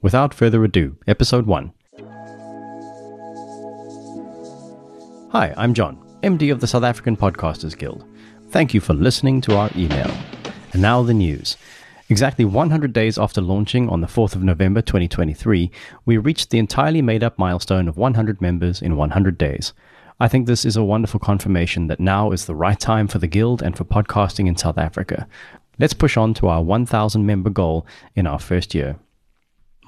Without further ado, episode 1. Hi, I'm John, MD of the South African Podcasters Guild. Thank you for listening to our email. And now the news. Exactly 100 days after launching on the 4th of November 2023, we reached the entirely made up milestone of 100 members in 100 days. I think this is a wonderful confirmation that now is the right time for the Guild and for podcasting in South Africa. Let's push on to our 1,000 member goal in our first year.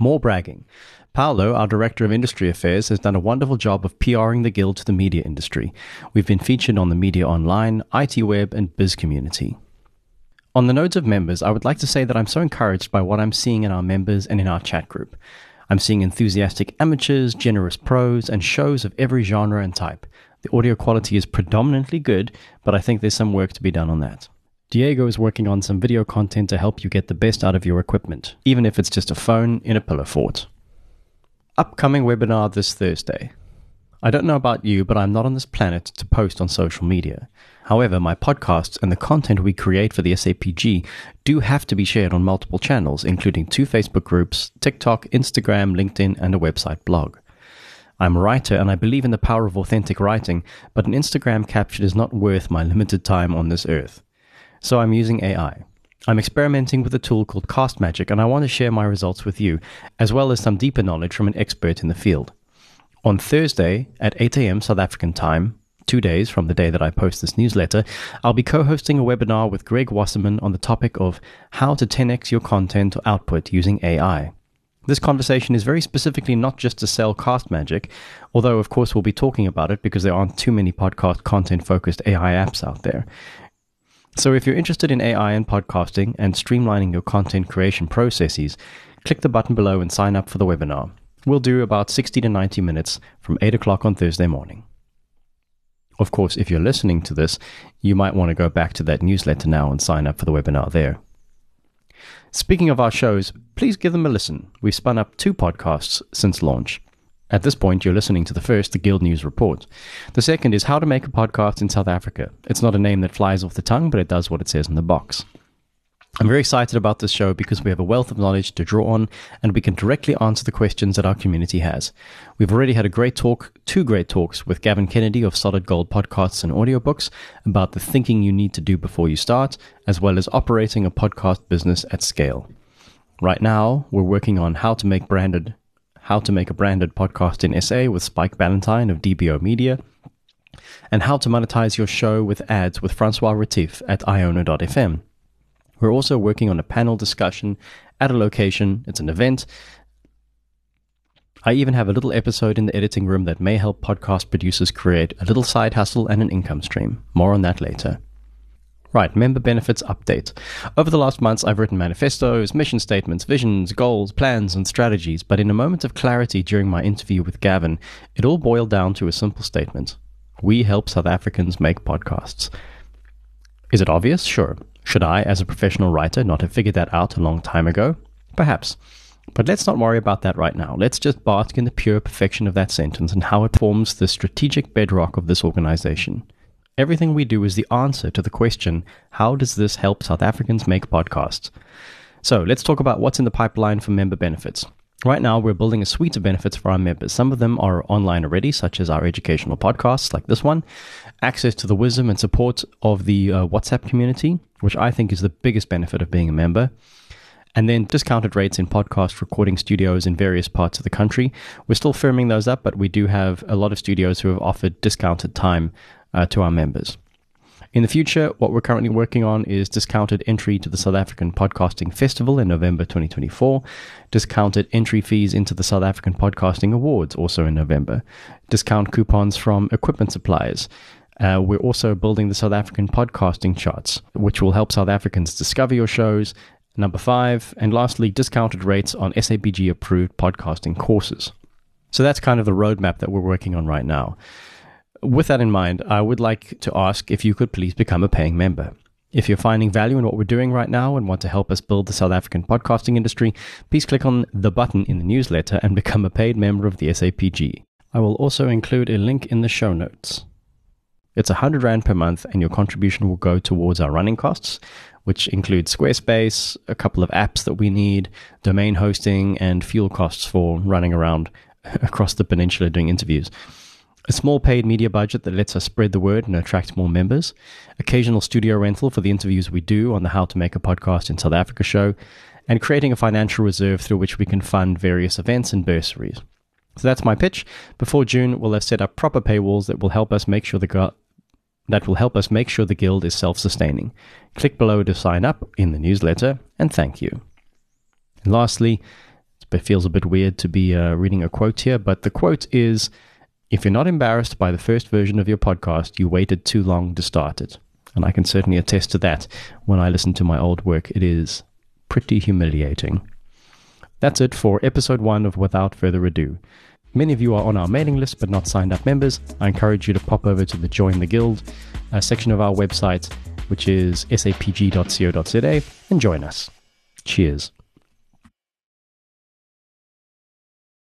More bragging. Paolo, our Director of Industry Affairs, has done a wonderful job of PRing the Guild to the media industry. We've been featured on the Media Online, ITWeb, and Bizcommunity. On the notes of members, I would like to say that I'm so encouraged by what I'm seeing in our members and in our chat group. I'm seeing enthusiastic amateurs, generous pros, and shows of every genre and type. The audio quality is predominantly good, but I think there's some work to be done on that. Diego is working on some video content to help you get the best out of your equipment, even if it's just a phone in a pillow fort. Upcoming webinar this Thursday. I don't know about you, but I'm not on this planet to post on social media. However, my podcasts and the content we create for the SAPG do have to be shared on multiple channels, including two Facebook groups, TikTok, Instagram, LinkedIn, and a website blog. I'm a writer and I believe in the power of authentic writing, but an Instagram caption is not worth my limited time on this earth. So I'm using AI. I'm experimenting with a tool called Castmagic, and I want to share my results with you, as well as some deeper knowledge from an expert in the field. On Thursday at 8 a.m. South African time, two days from the day that I post this newsletter, I'll be co hosting a webinar with Greg Wasserman on the topic of how to 10x your content or output using AI. This conversation is very specifically not just to sell Castmagic, although, of course, we'll be talking about it because there aren't too many podcast content focused AI apps out there. So if you're interested in AI and podcasting and streamlining your content creation processes, click the button below and sign up for the webinar. We'll do about 60 to 90 minutes from 8 o'clock on Thursday morning. Of course, if you're listening to this, you might want to go back to that newsletter now and sign up for the webinar there. Speaking of our shows, please give them a listen. We've spun up two podcasts since launch. At this point, you're listening to the first, the Guild News Report. The second is How to Make a Podcast in South Africa. It's not a name that flies off the tongue, but it does what it says in the box. I'm very excited about this show because we have a wealth of knowledge to draw on and we can directly answer the questions that our community has. We've already had a great talk, two great talks with Gavin Kennedy of Solid Gold Podcasts and Audiobooks about the thinking you need to do before you start, as well as operating a podcast business at scale. Right now, we're working on how to make branded how to Make a Branded Podcast in SA with Spike Ballantyne of DBO Media, and How to Monetize Your Show with Ads with Francois Retief at Iono.fm. We're also working on a panel discussion at a location. It's an event. I even have a little episode in the editing room that may help podcast producers create a little side hustle and an income stream. More on that later. Right, member benefits update. Over the last months, I've written manifestos, mission statements, visions, goals, plans, and strategies, but in a moment of clarity during my interview with Gavin, it all boiled down to a simple statement We help South Africans make podcasts. Is it obvious? Sure. Should I, as a professional writer, not have figured that out a long time ago? Perhaps. But let's not worry about that right now. Let's just bask in the pure perfection of that sentence and how it forms the strategic bedrock of this organization. Everything we do is the answer to the question how does this help South Africans make podcasts? So let's talk about what's in the pipeline for member benefits. Right now, we're building a suite of benefits for our members. Some of them are online already, such as our educational podcasts like this one, access to the wisdom and support of the uh, WhatsApp community, which I think is the biggest benefit of being a member and then discounted rates in podcast recording studios in various parts of the country. We're still firming those up, but we do have a lot of studios who have offered discounted time uh, to our members. In the future, what we're currently working on is discounted entry to the South African Podcasting Festival in November 2024, discounted entry fees into the South African Podcasting Awards also in November, discount coupons from equipment suppliers. Uh, we're also building the South African podcasting charts, which will help South Africans discover your shows. Number five, and lastly, discounted rates on SAPG approved podcasting courses. So that's kind of the roadmap that we're working on right now. With that in mind, I would like to ask if you could please become a paying member. If you're finding value in what we're doing right now and want to help us build the South African podcasting industry, please click on the button in the newsletter and become a paid member of the SAPG. I will also include a link in the show notes. It's 100 Rand per month, and your contribution will go towards our running costs, which include Squarespace, a couple of apps that we need, domain hosting, and fuel costs for running around across the peninsula doing interviews. A small paid media budget that lets us spread the word and attract more members. Occasional studio rental for the interviews we do on the How to Make a Podcast in South Africa show. And creating a financial reserve through which we can fund various events and bursaries. So that's my pitch. Before June, we'll have set up proper paywalls that will help us make sure the gu- that will help us make sure the guild is self-sustaining. Click below to sign up in the newsletter, and thank you. And lastly, it feels a bit weird to be uh, reading a quote here, but the quote is If you're not embarrassed by the first version of your podcast, you waited too long to start it. And I can certainly attest to that. When I listen to my old work, it is pretty humiliating. That's it for episode one of Without Further Ado. Many of you are on our mailing list but not signed up members. I encourage you to pop over to the Join the Guild uh, section of our website, which is sapg.co.za, and join us. Cheers.